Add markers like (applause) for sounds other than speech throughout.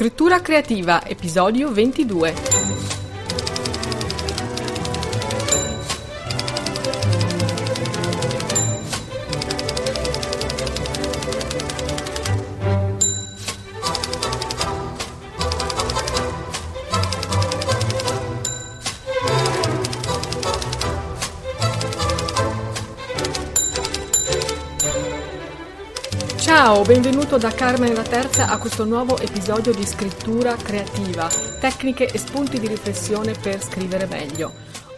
Scrittura creativa, episodio 22. Ciao, benvenuto da Carmen la Terza a questo nuovo episodio di scrittura creativa, tecniche e spunti di riflessione per scrivere meglio.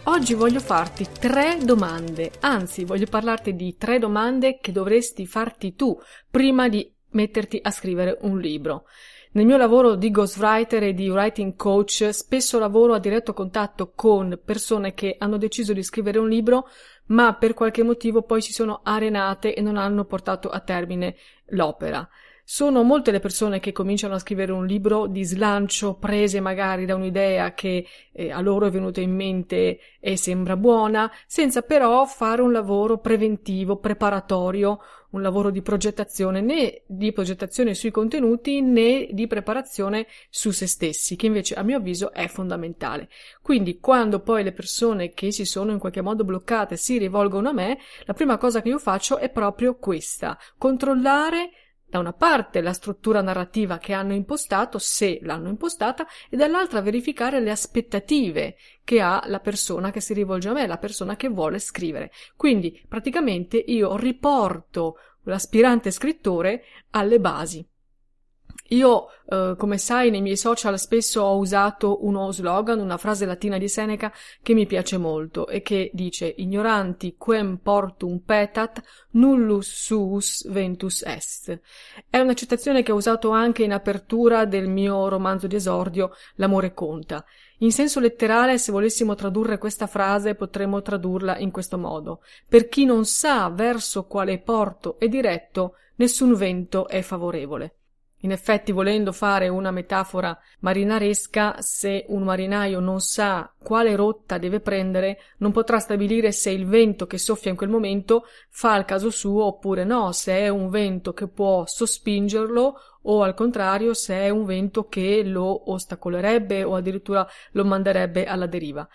Oggi voglio farti tre domande, anzi voglio parlarti di tre domande che dovresti farti tu prima di metterti a scrivere un libro. Nel mio lavoro di ghostwriter e di writing coach spesso lavoro a diretto contatto con persone che hanno deciso di scrivere un libro ma per qualche motivo poi si sono arenate e non hanno portato a termine l'opera. Sono molte le persone che cominciano a scrivere un libro di slancio, prese magari da un'idea che eh, a loro è venuta in mente e sembra buona, senza però fare un lavoro preventivo, preparatorio, un lavoro di progettazione, né di progettazione sui contenuti né di preparazione su se stessi, che invece a mio avviso è fondamentale. Quindi quando poi le persone che si sono in qualche modo bloccate si rivolgono a me, la prima cosa che io faccio è proprio questa, controllare da una parte la struttura narrativa che hanno impostato, se l'hanno impostata, e dall'altra verificare le aspettative che ha la persona che si rivolge a me, la persona che vuole scrivere. Quindi praticamente io riporto l'aspirante scrittore alle basi. Io, eh, come sai, nei miei social spesso ho usato uno slogan, una frase latina di Seneca che mi piace molto e che dice ignoranti quem portum petat nullus suus ventus est. È una citazione che ho usato anche in apertura del mio romanzo di esordio L'amore conta. In senso letterale, se volessimo tradurre questa frase, potremmo tradurla in questo modo. Per chi non sa verso quale porto è diretto, nessun vento è favorevole. In effetti, volendo fare una metafora marinaresca, se un marinaio non sa quale rotta deve prendere, non potrà stabilire se il vento che soffia in quel momento fa il caso suo oppure no, se è un vento che può sospingerlo o al contrario se è un vento che lo ostacolerebbe o addirittura lo manderebbe alla deriva.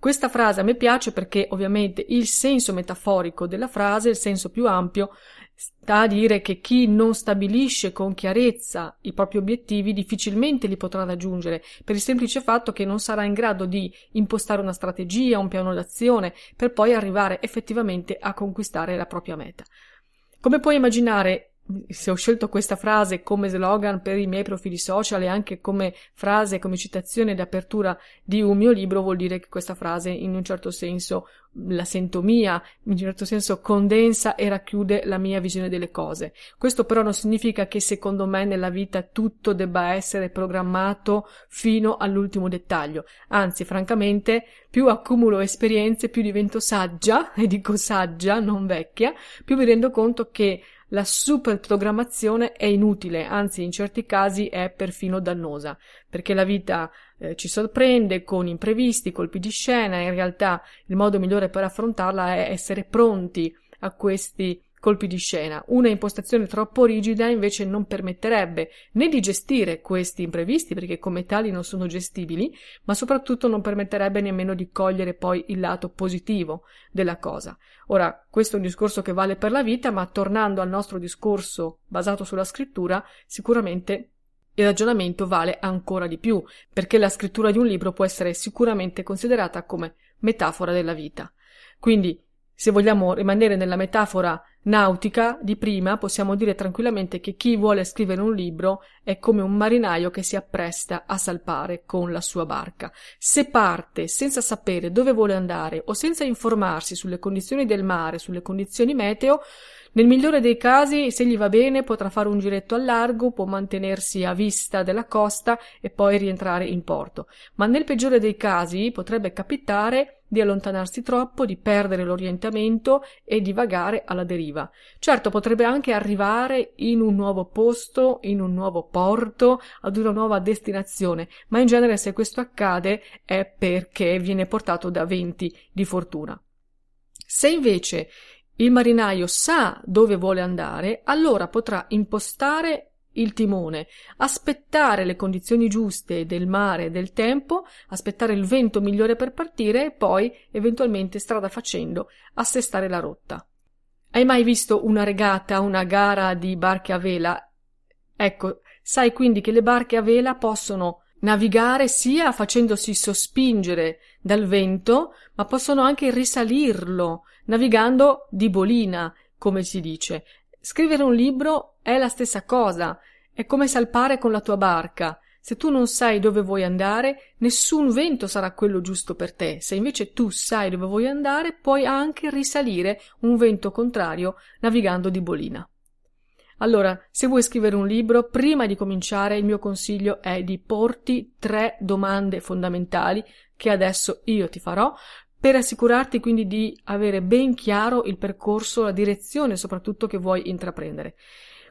Questa frase a me piace perché ovviamente il senso metaforico della frase, il senso più ampio, sta a dire che chi non stabilisce con chiarezza i propri obiettivi difficilmente li potrà raggiungere, per il semplice fatto che non sarà in grado di impostare una strategia, un piano d'azione, per poi arrivare effettivamente a conquistare la propria meta. Come puoi immaginare, se ho scelto questa frase come slogan per i miei profili social e anche come frase, come citazione di apertura di un mio libro, vuol dire che questa frase in un certo senso la sento mia, in un certo senso condensa e racchiude la mia visione delle cose. Questo però non significa che secondo me nella vita tutto debba essere programmato fino all'ultimo dettaglio. Anzi, francamente, più accumulo esperienze, più divento saggia, (laughs) e dico saggia, non vecchia, più mi rendo conto che la superprogrammazione è inutile, anzi in certi casi è perfino dannosa, perché la vita eh, ci sorprende con imprevisti, colpi di scena, in realtà il modo migliore per affrontarla è essere pronti a questi colpi di scena. Una impostazione troppo rigida invece non permetterebbe né di gestire questi imprevisti perché come tali non sono gestibili, ma soprattutto non permetterebbe nemmeno di cogliere poi il lato positivo della cosa. Ora, questo è un discorso che vale per la vita, ma tornando al nostro discorso basato sulla scrittura, sicuramente il ragionamento vale ancora di più, perché la scrittura di un libro può essere sicuramente considerata come metafora della vita. Quindi se vogliamo rimanere nella metafora nautica di prima, possiamo dire tranquillamente che chi vuole scrivere un libro è come un marinaio che si appresta a salpare con la sua barca. Se parte senza sapere dove vuole andare o senza informarsi sulle condizioni del mare, sulle condizioni meteo, nel migliore dei casi, se gli va bene, potrà fare un giretto al largo, può mantenersi a vista della costa e poi rientrare in porto. Ma nel peggiore dei casi potrebbe capitare di allontanarsi troppo, di perdere l'orientamento e di vagare alla deriva. Certo, potrebbe anche arrivare in un nuovo posto, in un nuovo porto, ad una nuova destinazione, ma in genere se questo accade è perché viene portato da venti di fortuna. Se invece il marinaio sa dove vuole andare, allora potrà impostare il timone, aspettare le condizioni giuste del mare e del tempo, aspettare il vento migliore per partire e poi, eventualmente, strada facendo, assestare la rotta. Hai mai visto una regata, una gara di barche a vela? Ecco, sai quindi che le barche a vela possono navigare sia facendosi sospingere dal vento, ma possono anche risalirlo, navigando di bolina, come si dice. Scrivere un libro è la stessa cosa, è come salpare con la tua barca. Se tu non sai dove vuoi andare, nessun vento sarà quello giusto per te. Se invece tu sai dove vuoi andare, puoi anche risalire un vento contrario navigando di bolina. Allora, se vuoi scrivere un libro, prima di cominciare il mio consiglio è di porti tre domande fondamentali che adesso io ti farò per assicurarti quindi di avere ben chiaro il percorso, la direzione soprattutto che vuoi intraprendere.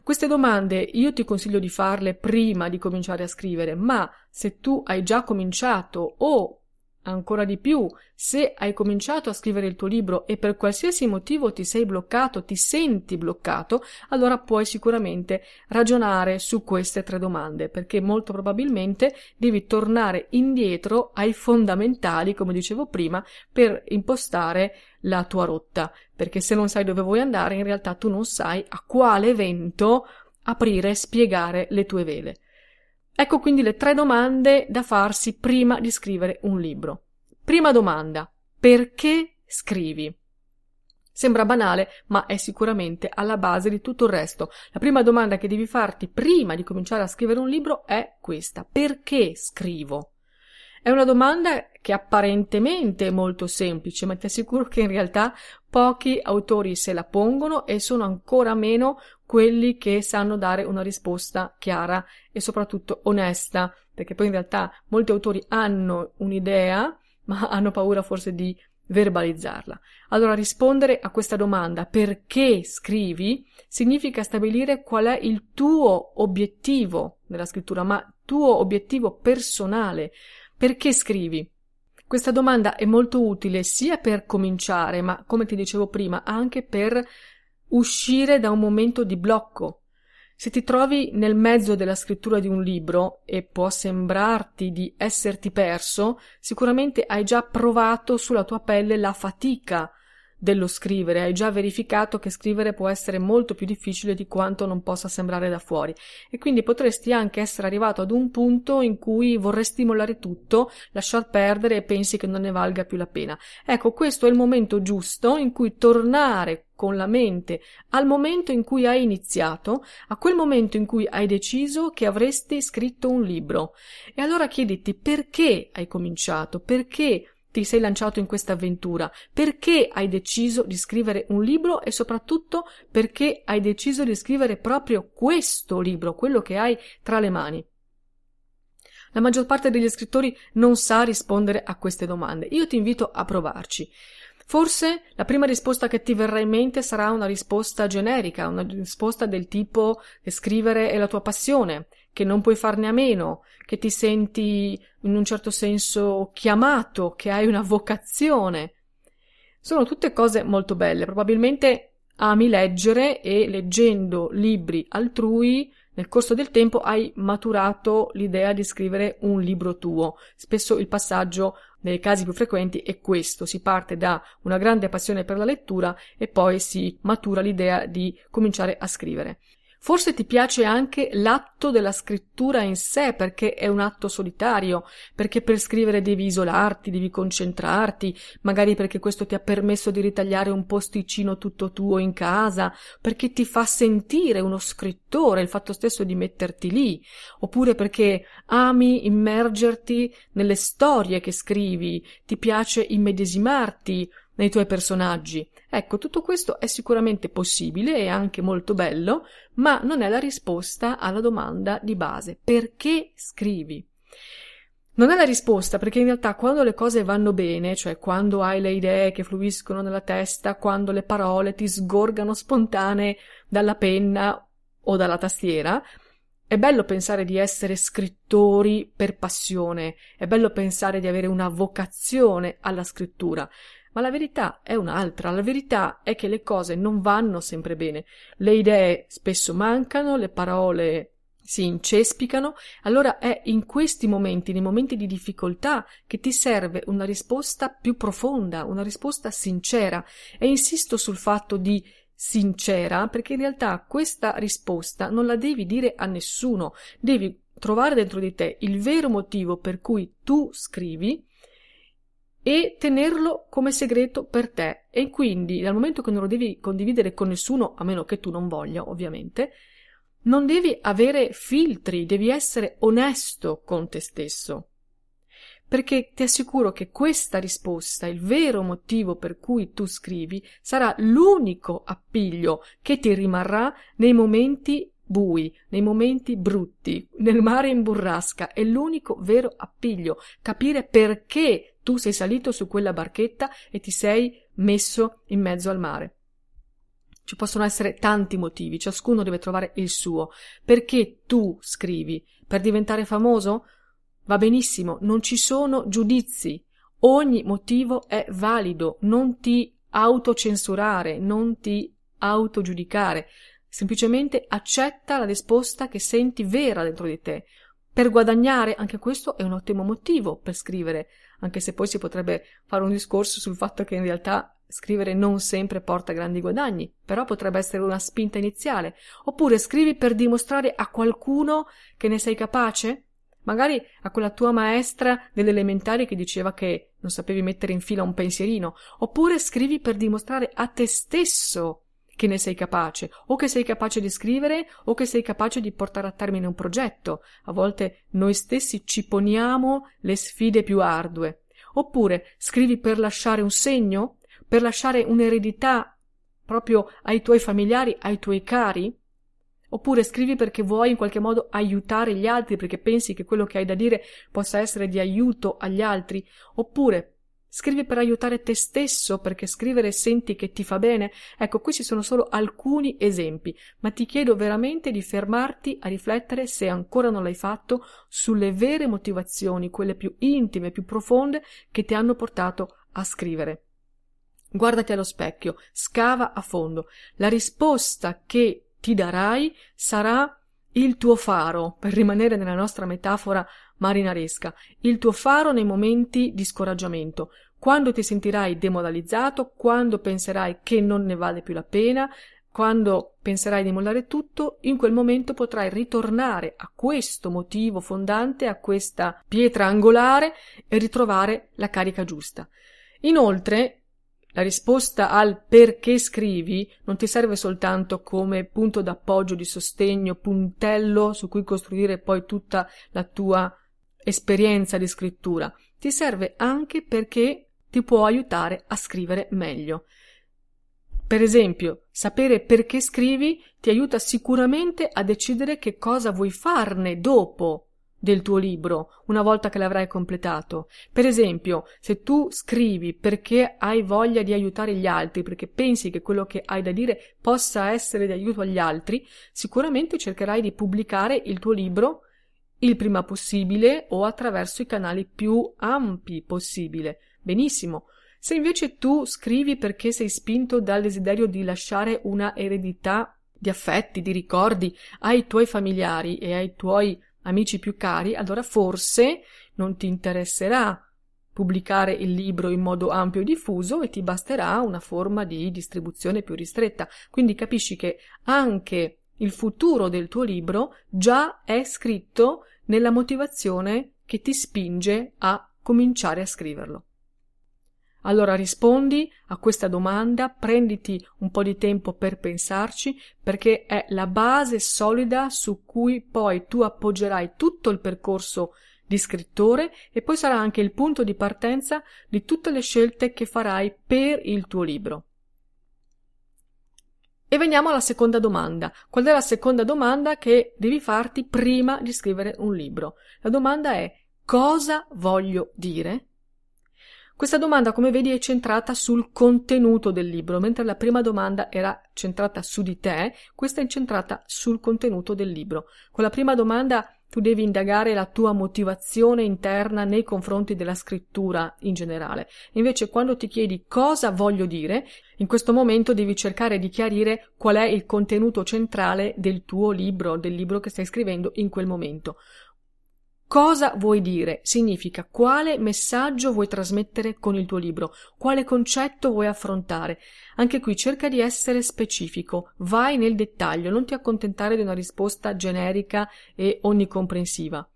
Queste domande io ti consiglio di farle prima di cominciare a scrivere, ma se tu hai già cominciato o Ancora di più, se hai cominciato a scrivere il tuo libro e per qualsiasi motivo ti sei bloccato, ti senti bloccato, allora puoi sicuramente ragionare su queste tre domande, perché molto probabilmente devi tornare indietro ai fondamentali, come dicevo prima, per impostare la tua rotta, perché se non sai dove vuoi andare, in realtà tu non sai a quale evento aprire e spiegare le tue vele. Ecco quindi le tre domande da farsi prima di scrivere un libro. Prima domanda. Perché scrivi? Sembra banale, ma è sicuramente alla base di tutto il resto. La prima domanda che devi farti prima di cominciare a scrivere un libro è questa. Perché scrivo? È una domanda che apparentemente è molto semplice, ma ti assicuro che in realtà pochi autori se la pongono e sono ancora meno quelli che sanno dare una risposta chiara e soprattutto onesta, perché poi in realtà molti autori hanno un'idea, ma hanno paura forse di verbalizzarla. Allora rispondere a questa domanda perché scrivi significa stabilire qual è il tuo obiettivo nella scrittura, ma tuo obiettivo personale. Perché scrivi? Questa domanda è molto utile sia per cominciare, ma come ti dicevo prima, anche per uscire da un momento di blocco. Se ti trovi nel mezzo della scrittura di un libro e può sembrarti di esserti perso, sicuramente hai già provato sulla tua pelle la fatica dello scrivere, hai già verificato che scrivere può essere molto più difficile di quanto non possa sembrare da fuori e quindi potresti anche essere arrivato ad un punto in cui vorresti mollare tutto, lasciar perdere e pensi che non ne valga più la pena. Ecco, questo è il momento giusto in cui tornare con la mente al momento in cui hai iniziato, a quel momento in cui hai deciso che avresti scritto un libro. E allora chiediti perché hai cominciato, perché ti sei lanciato in questa avventura? Perché hai deciso di scrivere un libro e soprattutto perché hai deciso di scrivere proprio questo libro, quello che hai tra le mani? La maggior parte degli scrittori non sa rispondere a queste domande. Io ti invito a provarci. Forse la prima risposta che ti verrà in mente sarà una risposta generica, una risposta del tipo scrivere è la tua passione, che non puoi farne a meno, che ti senti in un certo senso chiamato, che hai una vocazione. Sono tutte cose molto belle. Probabilmente ami leggere e leggendo libri altrui nel corso del tempo hai maturato l'idea di scrivere un libro tuo. Spesso il passaggio nei casi più frequenti è questo, si parte da una grande passione per la lettura e poi si matura l'idea di cominciare a scrivere. Forse ti piace anche l'atto della scrittura in sé, perché è un atto solitario, perché per scrivere devi isolarti, devi concentrarti, magari perché questo ti ha permesso di ritagliare un posticino tutto tuo in casa, perché ti fa sentire uno scrittore il fatto stesso di metterti lì, oppure perché ami immergerti nelle storie che scrivi, ti piace immedesimarti nei tuoi personaggi. Ecco, tutto questo è sicuramente possibile e anche molto bello, ma non è la risposta alla domanda di base. Perché scrivi? Non è la risposta perché in realtà quando le cose vanno bene, cioè quando hai le idee che fluiscono nella testa, quando le parole ti sgorgano spontanee dalla penna o dalla tastiera, è bello pensare di essere scrittori per passione, è bello pensare di avere una vocazione alla scrittura, ma la verità è un'altra. La verità è che le cose non vanno sempre bene. Le idee spesso mancano, le parole si incespicano, allora è in questi momenti, nei momenti di difficoltà, che ti serve una risposta più profonda, una risposta sincera. E insisto sul fatto di sincera perché in realtà questa risposta non la devi dire a nessuno, devi trovare dentro di te il vero motivo per cui tu scrivi e tenerlo come segreto per te. E quindi dal momento che non lo devi condividere con nessuno, a meno che tu non voglia, ovviamente, non devi avere filtri, devi essere onesto con te stesso. Perché ti assicuro che questa risposta, il vero motivo per cui tu scrivi, sarà l'unico appiglio che ti rimarrà nei momenti bui, nei momenti brutti, nel mare in burrasca, è l'unico vero appiglio, capire perché tu sei salito su quella barchetta e ti sei messo in mezzo al mare. Ci possono essere tanti motivi, ciascuno deve trovare il suo. Perché tu scrivi? Per diventare famoso? Va benissimo, non ci sono giudizi. Ogni motivo è valido, non ti autocensurare, non ti autogiudicare. Semplicemente accetta la risposta che senti vera dentro di te. Per guadagnare, anche questo è un ottimo motivo per scrivere, anche se poi si potrebbe fare un discorso sul fatto che in realtà Scrivere non sempre porta grandi guadagni, però potrebbe essere una spinta iniziale. Oppure scrivi per dimostrare a qualcuno che ne sei capace? Magari a quella tua maestra delle elementari che diceva che non sapevi mettere in fila un pensierino. Oppure scrivi per dimostrare a te stesso che ne sei capace, o che sei capace di scrivere, o che sei capace di portare a termine un progetto. A volte noi stessi ci poniamo le sfide più ardue. Oppure scrivi per lasciare un segno, per lasciare un'eredità proprio ai tuoi familiari, ai tuoi cari? Oppure scrivi perché vuoi in qualche modo aiutare gli altri, perché pensi che quello che hai da dire possa essere di aiuto agli altri? Oppure scrivi per aiutare te stesso, perché scrivere senti che ti fa bene? Ecco, questi sono solo alcuni esempi, ma ti chiedo veramente di fermarti a riflettere, se ancora non l'hai fatto, sulle vere motivazioni, quelle più intime, più profonde, che ti hanno portato a scrivere. Guardati allo specchio, scava a fondo. La risposta che ti darai sarà il tuo faro, per rimanere nella nostra metafora marinaresca, il tuo faro nei momenti di scoraggiamento, quando ti sentirai demoralizzato, quando penserai che non ne vale più la pena, quando penserai di mollare tutto, in quel momento potrai ritornare a questo motivo fondante, a questa pietra angolare e ritrovare la carica giusta. Inoltre, la risposta al perché scrivi non ti serve soltanto come punto d'appoggio, di sostegno, puntello su cui costruire poi tutta la tua esperienza di scrittura, ti serve anche perché ti può aiutare a scrivere meglio. Per esempio, sapere perché scrivi ti aiuta sicuramente a decidere che cosa vuoi farne dopo del tuo libro una volta che l'avrai completato. Per esempio, se tu scrivi perché hai voglia di aiutare gli altri, perché pensi che quello che hai da dire possa essere di aiuto agli altri, sicuramente cercherai di pubblicare il tuo libro il prima possibile o attraverso i canali più ampi possibile. Benissimo. Se invece tu scrivi perché sei spinto dal desiderio di lasciare una eredità di affetti, di ricordi ai tuoi familiari e ai tuoi amici più cari, allora forse non ti interesserà pubblicare il libro in modo ampio e diffuso e ti basterà una forma di distribuzione più ristretta. Quindi capisci che anche il futuro del tuo libro già è scritto nella motivazione che ti spinge a cominciare a scriverlo. Allora rispondi a questa domanda, prenditi un po' di tempo per pensarci, perché è la base solida su cui poi tu appoggerai tutto il percorso di scrittore e poi sarà anche il punto di partenza di tutte le scelte che farai per il tuo libro. E veniamo alla seconda domanda. Qual è la seconda domanda che devi farti prima di scrivere un libro? La domanda è cosa voglio dire? Questa domanda, come vedi, è centrata sul contenuto del libro, mentre la prima domanda era centrata su di te, questa è centrata sul contenuto del libro. Con la prima domanda tu devi indagare la tua motivazione interna nei confronti della scrittura in generale. Invece quando ti chiedi cosa voglio dire, in questo momento devi cercare di chiarire qual è il contenuto centrale del tuo libro, del libro che stai scrivendo in quel momento. Cosa vuoi dire? Significa quale messaggio vuoi trasmettere con il tuo libro, quale concetto vuoi affrontare. Anche qui cerca di essere specifico, vai nel dettaglio, non ti accontentare di una risposta generica e onnicomprensiva.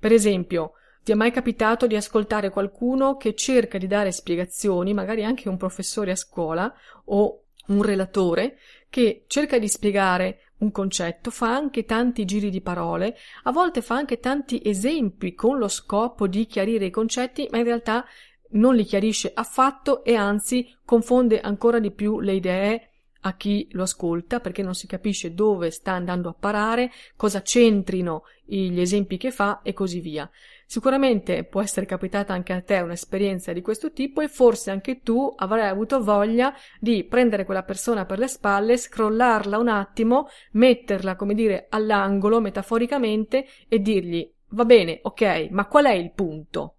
Per esempio, ti è mai capitato di ascoltare qualcuno che cerca di dare spiegazioni, magari anche un professore a scuola o un relatore, che cerca di spiegare un concetto, fa anche tanti giri di parole, a volte fa anche tanti esempi con lo scopo di chiarire i concetti, ma in realtà non li chiarisce affatto e anzi confonde ancora di più le idee a chi lo ascolta perché non si capisce dove sta andando a parare, cosa c'entrino gli esempi che fa e così via. Sicuramente può essere capitata anche a te un'esperienza di questo tipo e forse anche tu avrai avuto voglia di prendere quella persona per le spalle, scrollarla un attimo, metterla, come dire, all'angolo metaforicamente e dirgli va bene, ok, ma qual è il punto?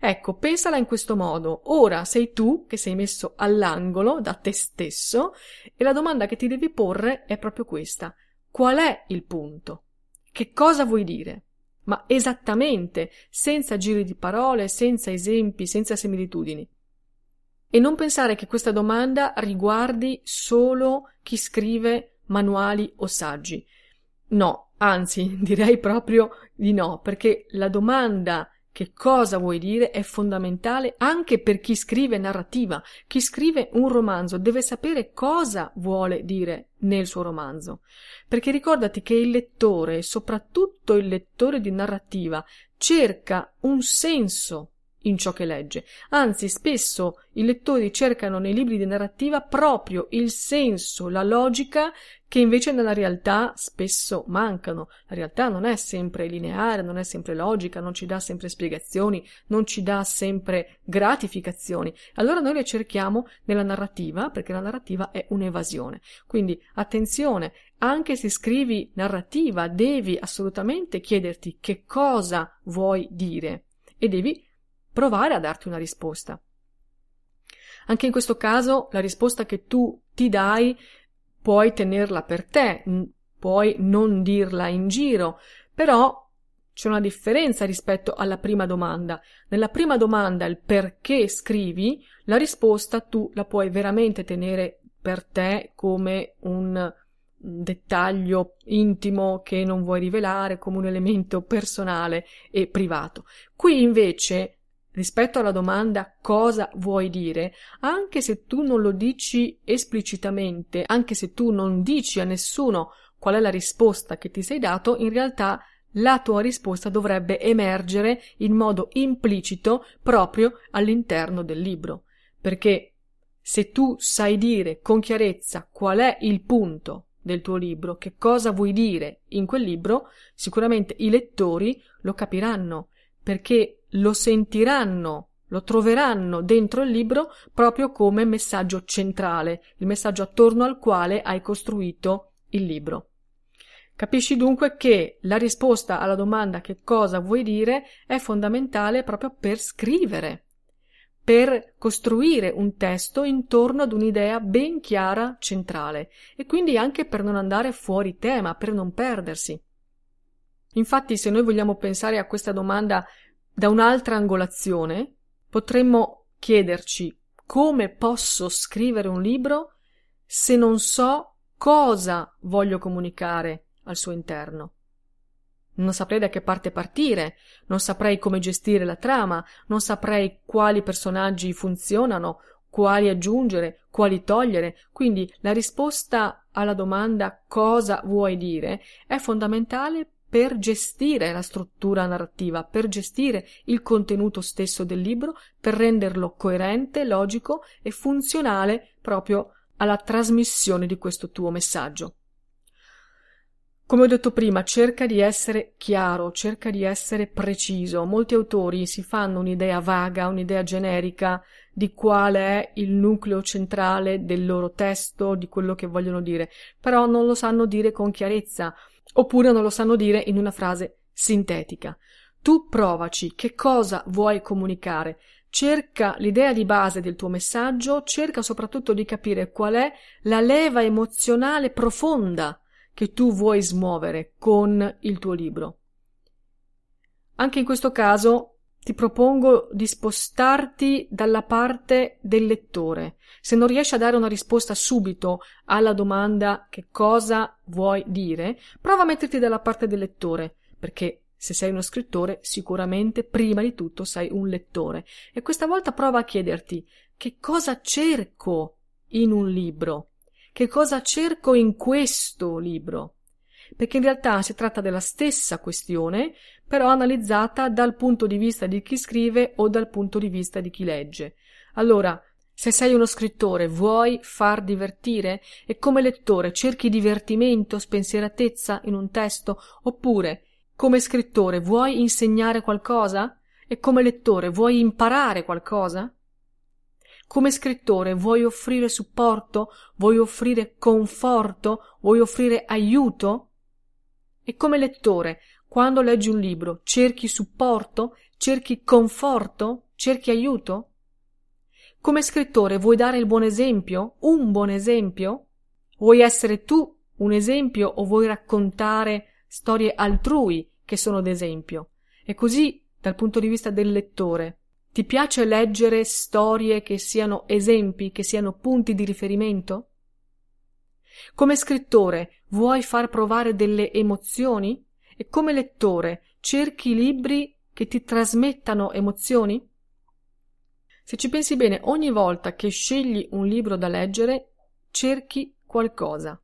Ecco, pensala in questo modo. Ora sei tu che sei messo all'angolo da te stesso e la domanda che ti devi porre è proprio questa. Qual è il punto? Che cosa vuoi dire? Ma esattamente, senza giri di parole, senza esempi, senza similitudini. E non pensare che questa domanda riguardi solo chi scrive manuali o saggi. No, anzi, (laughs) direi proprio di no, perché la domanda che cosa vuoi dire è fondamentale anche per chi scrive narrativa. Chi scrive un romanzo deve sapere cosa vuole dire nel suo romanzo. Perché ricordati che il lettore, soprattutto il lettore di narrativa, cerca un senso in ciò che legge. Anzi, spesso i lettori cercano nei libri di narrativa proprio il senso, la logica che invece nella realtà spesso mancano. La realtà non è sempre lineare, non è sempre logica, non ci dà sempre spiegazioni, non ci dà sempre gratificazioni. Allora noi le cerchiamo nella narrativa, perché la narrativa è un'evasione. Quindi attenzione, anche se scrivi narrativa, devi assolutamente chiederti che cosa vuoi dire e devi provare a darti una risposta. Anche in questo caso la risposta che tu ti dai puoi tenerla per te, puoi non dirla in giro, però c'è una differenza rispetto alla prima domanda. Nella prima domanda, il perché scrivi, la risposta tu la puoi veramente tenere per te come un dettaglio intimo che non vuoi rivelare, come un elemento personale e privato. Qui invece rispetto alla domanda cosa vuoi dire, anche se tu non lo dici esplicitamente, anche se tu non dici a nessuno qual è la risposta che ti sei dato, in realtà la tua risposta dovrebbe emergere in modo implicito proprio all'interno del libro. Perché se tu sai dire con chiarezza qual è il punto del tuo libro, che cosa vuoi dire in quel libro, sicuramente i lettori lo capiranno, perché lo sentiranno, lo troveranno dentro il libro proprio come messaggio centrale, il messaggio attorno al quale hai costruito il libro. Capisci dunque che la risposta alla domanda che cosa vuoi dire è fondamentale proprio per scrivere, per costruire un testo intorno ad un'idea ben chiara, centrale, e quindi anche per non andare fuori tema, per non perdersi. Infatti, se noi vogliamo pensare a questa domanda da un'altra angolazione, potremmo chiederci come posso scrivere un libro se non so cosa voglio comunicare al suo interno. Non saprei da che parte partire, non saprei come gestire la trama, non saprei quali personaggi funzionano, quali aggiungere, quali togliere. Quindi la risposta alla domanda cosa vuoi dire è fondamentale per gestire la struttura narrativa, per gestire il contenuto stesso del libro, per renderlo coerente, logico e funzionale proprio alla trasmissione di questo tuo messaggio. Come ho detto prima, cerca di essere chiaro, cerca di essere preciso. Molti autori si fanno un'idea vaga, un'idea generica di qual è il nucleo centrale del loro testo, di quello che vogliono dire, però non lo sanno dire con chiarezza oppure non lo sanno dire in una frase sintetica. Tu provaci che cosa vuoi comunicare. Cerca l'idea di base del tuo messaggio, cerca soprattutto di capire qual è la leva emozionale profonda che tu vuoi smuovere con il tuo libro. Anche in questo caso ti propongo di spostarti dalla parte del lettore. Se non riesci a dare una risposta subito alla domanda che cosa vuoi dire, prova a metterti dalla parte del lettore, perché se sei uno scrittore, sicuramente prima di tutto sei un lettore. E questa volta prova a chiederti che cosa cerco in un libro? Che cosa cerco in questo libro? Perché in realtà si tratta della stessa questione, però analizzata dal punto di vista di chi scrive o dal punto di vista di chi legge. Allora, se sei uno scrittore, vuoi far divertire e come lettore cerchi divertimento, spensieratezza in un testo, oppure come scrittore vuoi insegnare qualcosa e come lettore vuoi imparare qualcosa? Come scrittore vuoi offrire supporto, vuoi offrire conforto, vuoi offrire aiuto? E come lettore quando leggi un libro, cerchi supporto, cerchi conforto, cerchi aiuto? Come scrittore vuoi dare il buon esempio, un buon esempio? Vuoi essere tu un esempio o vuoi raccontare storie altrui che sono d'esempio? E così, dal punto di vista del lettore, ti piace leggere storie che siano esempi, che siano punti di riferimento? Come scrittore vuoi far provare delle emozioni? E come lettore cerchi libri che ti trasmettano emozioni? Se ci pensi bene, ogni volta che scegli un libro da leggere, cerchi qualcosa.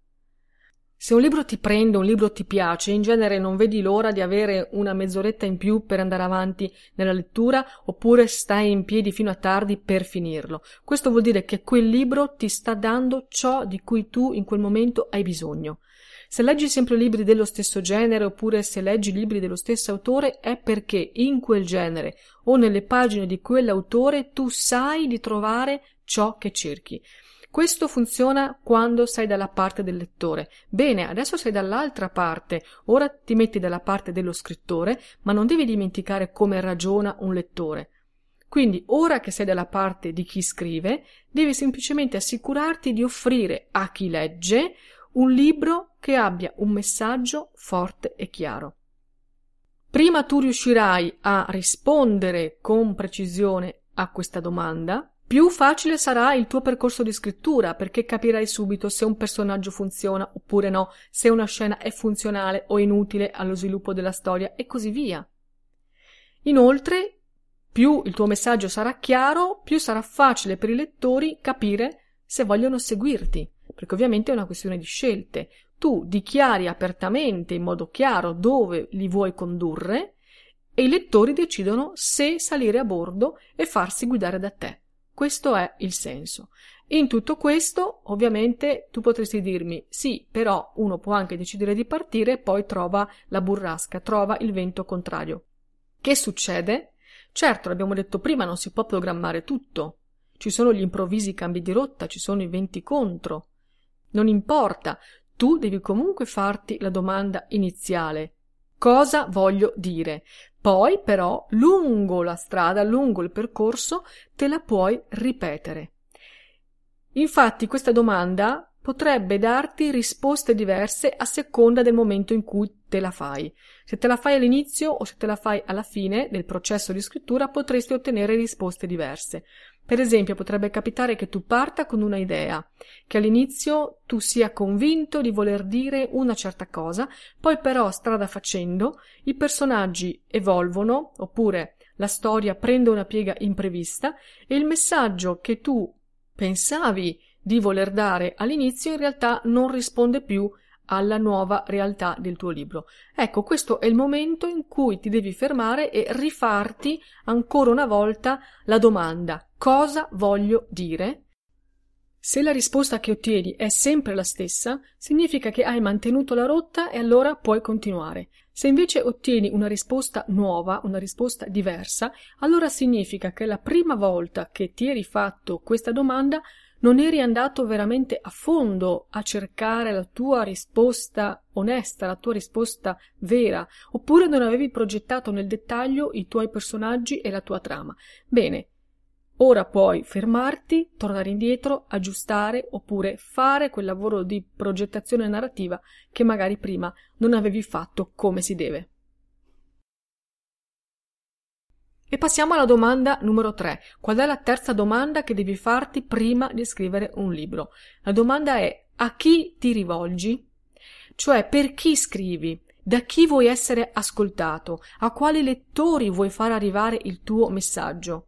Se un libro ti prende, un libro ti piace, in genere non vedi l'ora di avere una mezz'oretta in più per andare avanti nella lettura, oppure stai in piedi fino a tardi per finirlo. Questo vuol dire che quel libro ti sta dando ciò di cui tu in quel momento hai bisogno. Se leggi sempre libri dello stesso genere oppure se leggi libri dello stesso autore è perché in quel genere o nelle pagine di quell'autore tu sai di trovare ciò che cerchi. Questo funziona quando sei dalla parte del lettore. Bene, adesso sei dall'altra parte, ora ti metti dalla parte dello scrittore, ma non devi dimenticare come ragiona un lettore. Quindi, ora che sei dalla parte di chi scrive, devi semplicemente assicurarti di offrire a chi legge un libro che abbia un messaggio forte e chiaro. Prima tu riuscirai a rispondere con precisione a questa domanda, più facile sarà il tuo percorso di scrittura perché capirai subito se un personaggio funziona oppure no, se una scena è funzionale o inutile allo sviluppo della storia e così via. Inoltre, più il tuo messaggio sarà chiaro, più sarà facile per i lettori capire se vogliono seguirti perché ovviamente è una questione di scelte. Tu dichiari apertamente, in modo chiaro, dove li vuoi condurre e i lettori decidono se salire a bordo e farsi guidare da te. Questo è il senso. In tutto questo, ovviamente, tu potresti dirmi sì, però uno può anche decidere di partire e poi trova la burrasca, trova il vento contrario. Che succede? Certo, l'abbiamo detto prima, non si può programmare tutto. Ci sono gli improvvisi cambi di rotta, ci sono i venti contro. Non importa, tu devi comunque farti la domanda iniziale. Cosa voglio dire? Poi però, lungo la strada, lungo il percorso, te la puoi ripetere. Infatti questa domanda potrebbe darti risposte diverse a seconda del momento in cui te la fai. Se te la fai all'inizio o se te la fai alla fine del processo di scrittura potresti ottenere risposte diverse. Per esempio, potrebbe capitare che tu parta con una idea, che all'inizio tu sia convinto di voler dire una certa cosa, poi però strada facendo i personaggi evolvono, oppure la storia prende una piega imprevista e il messaggio che tu pensavi di voler dare all'inizio in realtà non risponde più alla nuova realtà del tuo libro. Ecco, questo è il momento in cui ti devi fermare e rifarti ancora una volta la domanda cosa voglio dire? Se la risposta che ottieni è sempre la stessa, significa che hai mantenuto la rotta e allora puoi continuare. Se invece ottieni una risposta nuova, una risposta diversa, allora significa che la prima volta che ti eri fatto questa domanda non eri andato veramente a fondo a cercare la tua risposta onesta, la tua risposta vera, oppure non avevi progettato nel dettaglio i tuoi personaggi e la tua trama. Bene, ora puoi fermarti, tornare indietro, aggiustare oppure fare quel lavoro di progettazione narrativa che magari prima non avevi fatto come si deve. E passiamo alla domanda numero 3. Qual è la terza domanda che devi farti prima di scrivere un libro? La domanda è a chi ti rivolgi? Cioè per chi scrivi? Da chi vuoi essere ascoltato? A quali lettori vuoi far arrivare il tuo messaggio?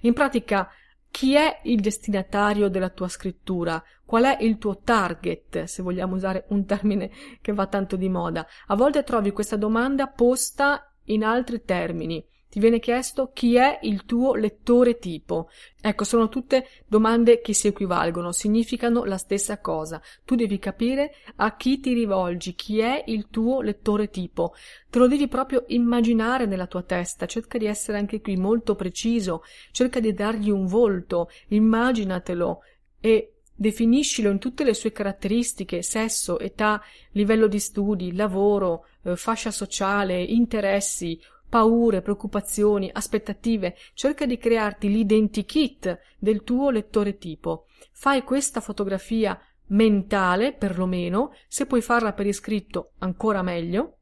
In pratica, chi è il destinatario della tua scrittura? Qual è il tuo target, se vogliamo usare un termine che va tanto di moda? A volte trovi questa domanda posta in altri termini. Ti viene chiesto chi è il tuo lettore tipo. Ecco, sono tutte domande che si equivalgono, significano la stessa cosa. Tu devi capire a chi ti rivolgi, chi è il tuo lettore tipo. Te lo devi proprio immaginare nella tua testa, cerca di essere anche qui molto preciso, cerca di dargli un volto, immaginatelo e definiscilo in tutte le sue caratteristiche, sesso, età, livello di studi, lavoro, eh, fascia sociale, interessi, paure, preoccupazioni, aspettative, cerca di crearti l'identikit del tuo lettore tipo. Fai questa fotografia mentale, perlomeno, se puoi farla per iscritto ancora meglio,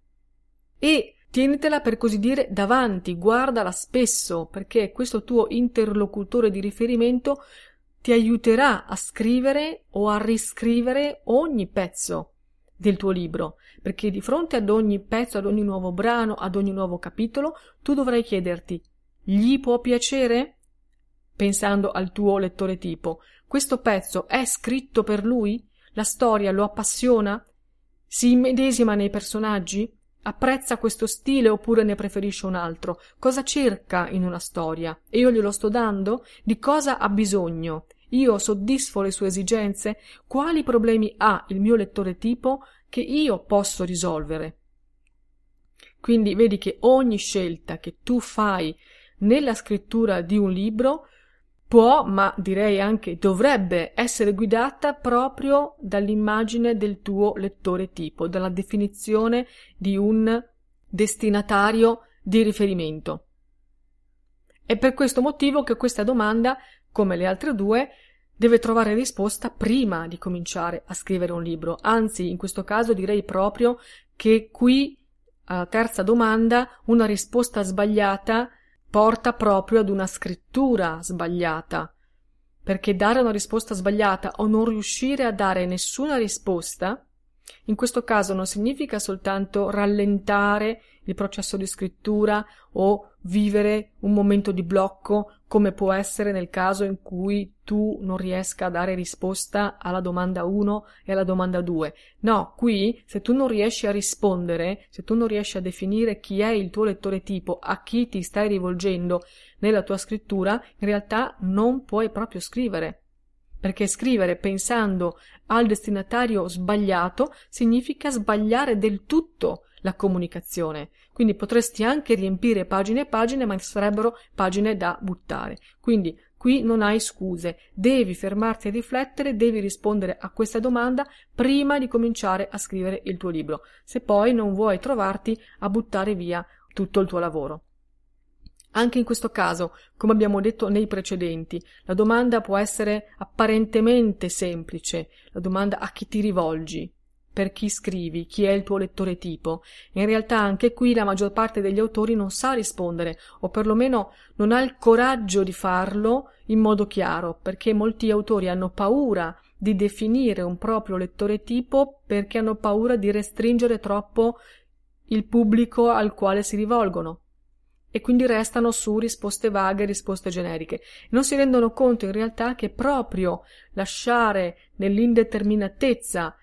e tienitela per così dire davanti, guardala spesso, perché questo tuo interlocutore di riferimento ti aiuterà a scrivere o a riscrivere ogni pezzo del tuo libro, perché di fronte ad ogni pezzo, ad ogni nuovo brano, ad ogni nuovo capitolo, tu dovrai chiederti gli può piacere? Pensando al tuo lettore tipo, questo pezzo è scritto per lui? La storia lo appassiona? Si immedesima nei personaggi? Apprezza questo stile oppure ne preferisce un altro? Cosa cerca in una storia? E io glielo sto dando? Di cosa ha bisogno? Io soddisfo le sue esigenze? Quali problemi ha il mio lettore tipo che io posso risolvere? Quindi vedi che ogni scelta che tu fai nella scrittura di un libro può, ma direi anche dovrebbe essere guidata proprio dall'immagine del tuo lettore tipo, dalla definizione di un destinatario di riferimento. È per questo motivo che questa domanda come le altre due, deve trovare risposta prima di cominciare a scrivere un libro. Anzi, in questo caso direi proprio che qui, alla terza domanda, una risposta sbagliata porta proprio ad una scrittura sbagliata. Perché dare una risposta sbagliata o non riuscire a dare nessuna risposta, in questo caso non significa soltanto rallentare il processo di scrittura o vivere un momento di blocco come può essere nel caso in cui tu non riesca a dare risposta alla domanda 1 e alla domanda 2. No, qui se tu non riesci a rispondere, se tu non riesci a definire chi è il tuo lettore tipo, a chi ti stai rivolgendo nella tua scrittura, in realtà non puoi proprio scrivere. Perché scrivere pensando al destinatario sbagliato significa sbagliare del tutto la comunicazione. Quindi potresti anche riempire pagine e pagine, ma sarebbero pagine da buttare. Quindi qui non hai scuse, devi fermarti a riflettere, devi rispondere a questa domanda prima di cominciare a scrivere il tuo libro, se poi non vuoi trovarti a buttare via tutto il tuo lavoro. Anche in questo caso, come abbiamo detto nei precedenti, la domanda può essere apparentemente semplice, la domanda a chi ti rivolgi, per chi scrivi, chi è il tuo lettore tipo. In realtà anche qui la maggior parte degli autori non sa rispondere, o perlomeno non ha il coraggio di farlo in modo chiaro, perché molti autori hanno paura di definire un proprio lettore tipo perché hanno paura di restringere troppo il pubblico al quale si rivolgono e quindi restano su risposte vaghe, risposte generiche. Non si rendono conto in realtà che proprio lasciare nell'indeterminatezza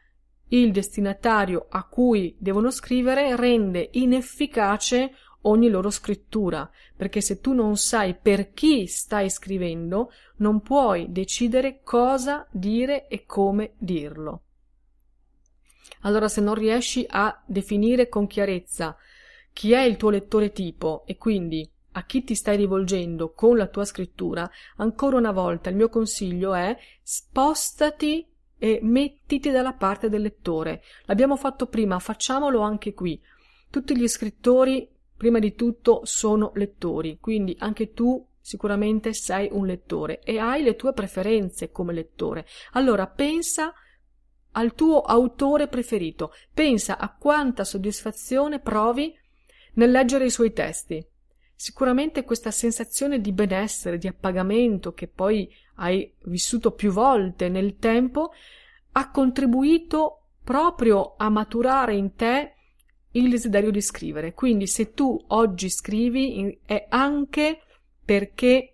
il destinatario a cui devono scrivere rende inefficace ogni loro scrittura, perché se tu non sai per chi stai scrivendo, non puoi decidere cosa dire e come dirlo. Allora, se non riesci a definire con chiarezza chi è il tuo lettore tipo e quindi a chi ti stai rivolgendo con la tua scrittura, ancora una volta il mio consiglio è spostati e mettiti dalla parte del lettore. L'abbiamo fatto prima, facciamolo anche qui. Tutti gli scrittori, prima di tutto, sono lettori, quindi anche tu sicuramente sei un lettore e hai le tue preferenze come lettore. Allora pensa al tuo autore preferito, pensa a quanta soddisfazione provi nel leggere i suoi testi. Sicuramente questa sensazione di benessere, di appagamento che poi hai vissuto più volte nel tempo ha contribuito proprio a maturare in te il desiderio di scrivere. Quindi se tu oggi scrivi è anche perché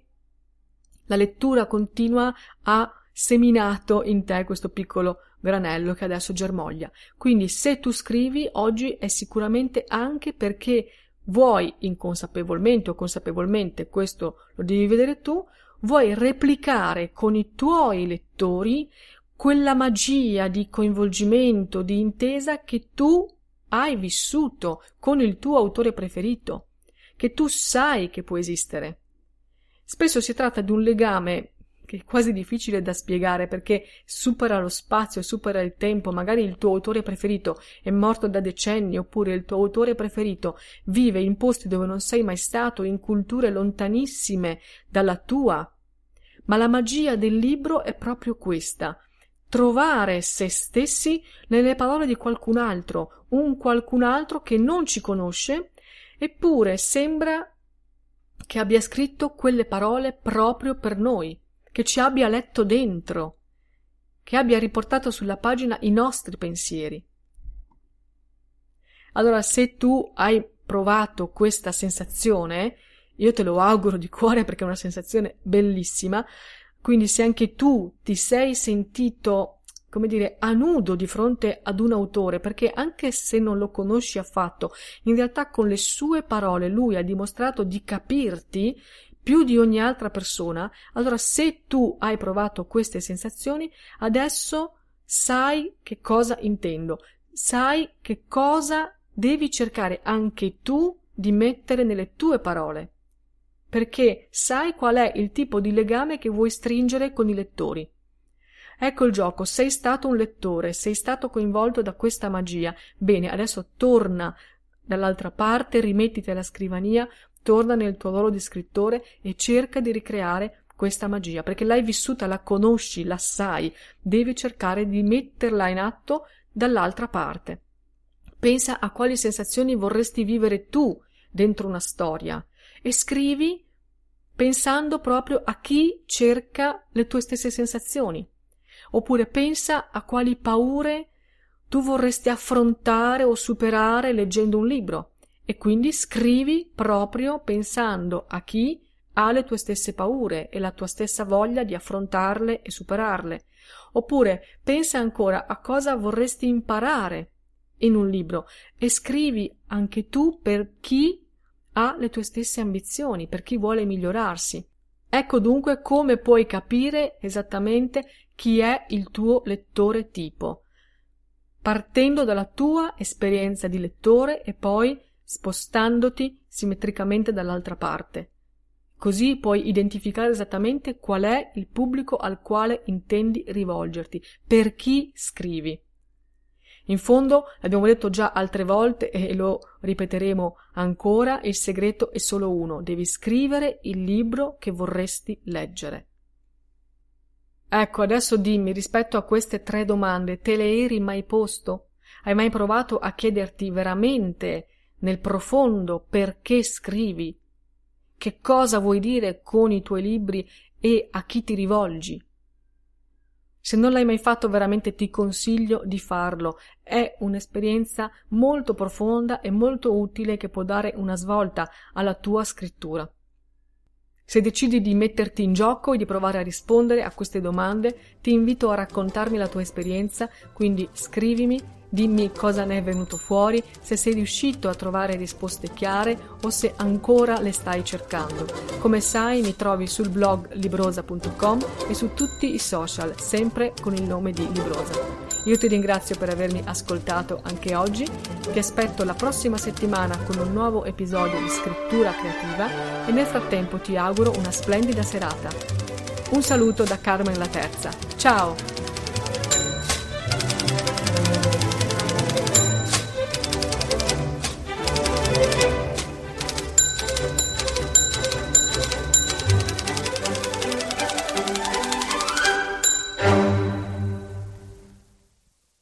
la lettura continua ha seminato in te questo piccolo granello che adesso germoglia. Quindi se tu scrivi oggi è sicuramente anche perché vuoi inconsapevolmente o consapevolmente, questo lo devi vedere tu, vuoi replicare con i tuoi lettori quella magia di coinvolgimento, di intesa che tu hai vissuto con il tuo autore preferito, che tu sai che può esistere. Spesso si tratta di un legame che è quasi difficile da spiegare perché supera lo spazio supera il tempo. Magari il tuo autore preferito è morto da decenni, oppure il tuo autore preferito vive in posti dove non sei mai stato, in culture lontanissime dalla tua. Ma la magia del libro è proprio questa trovare se stessi nelle parole di qualcun altro, un qualcun altro che non ci conosce, eppure sembra che abbia scritto quelle parole proprio per noi, che ci abbia letto dentro, che abbia riportato sulla pagina i nostri pensieri. Allora, se tu hai provato questa sensazione, io te lo auguro di cuore perché è una sensazione bellissima, quindi se anche tu ti sei sentito, come dire, a nudo di fronte ad un autore, perché anche se non lo conosci affatto, in realtà con le sue parole lui ha dimostrato di capirti più di ogni altra persona, allora se tu hai provato queste sensazioni, adesso sai che cosa intendo, sai che cosa devi cercare anche tu di mettere nelle tue parole perché sai qual è il tipo di legame che vuoi stringere con i lettori. Ecco il gioco, sei stato un lettore, sei stato coinvolto da questa magia. Bene, adesso torna dall'altra parte, rimettiti alla scrivania, torna nel tuo ruolo di scrittore e cerca di ricreare questa magia, perché l'hai vissuta, la conosci, la sai, devi cercare di metterla in atto dall'altra parte. Pensa a quali sensazioni vorresti vivere tu dentro una storia, e scrivi pensando proprio a chi cerca le tue stesse sensazioni. Oppure pensa a quali paure tu vorresti affrontare o superare leggendo un libro e quindi scrivi proprio pensando a chi ha le tue stesse paure e la tua stessa voglia di affrontarle e superarle. Oppure pensa ancora a cosa vorresti imparare in un libro e scrivi anche tu per chi ha le tue stesse ambizioni, per chi vuole migliorarsi. Ecco dunque come puoi capire esattamente chi è il tuo lettore tipo, partendo dalla tua esperienza di lettore e poi spostandoti simmetricamente dall'altra parte. Così puoi identificare esattamente qual è il pubblico al quale intendi rivolgerti, per chi scrivi. In fondo, l'abbiamo detto già altre volte e lo ripeteremo ancora, il segreto è solo uno, devi scrivere il libro che vorresti leggere. Ecco, adesso dimmi, rispetto a queste tre domande, te le eri mai posto? Hai mai provato a chiederti veramente nel profondo perché scrivi? Che cosa vuoi dire con i tuoi libri e a chi ti rivolgi? Se non l'hai mai fatto, veramente ti consiglio di farlo. È un'esperienza molto profonda e molto utile che può dare una svolta alla tua scrittura. Se decidi di metterti in gioco e di provare a rispondere a queste domande, ti invito a raccontarmi la tua esperienza, quindi scrivimi Dimmi cosa ne è venuto fuori, se sei riuscito a trovare risposte chiare o se ancora le stai cercando. Come sai mi trovi sul blog librosa.com e su tutti i social, sempre con il nome di Librosa. Io ti ringrazio per avermi ascoltato anche oggi, ti aspetto la prossima settimana con un nuovo episodio di scrittura creativa e nel frattempo ti auguro una splendida serata. Un saluto da Carmen la Terza. Ciao!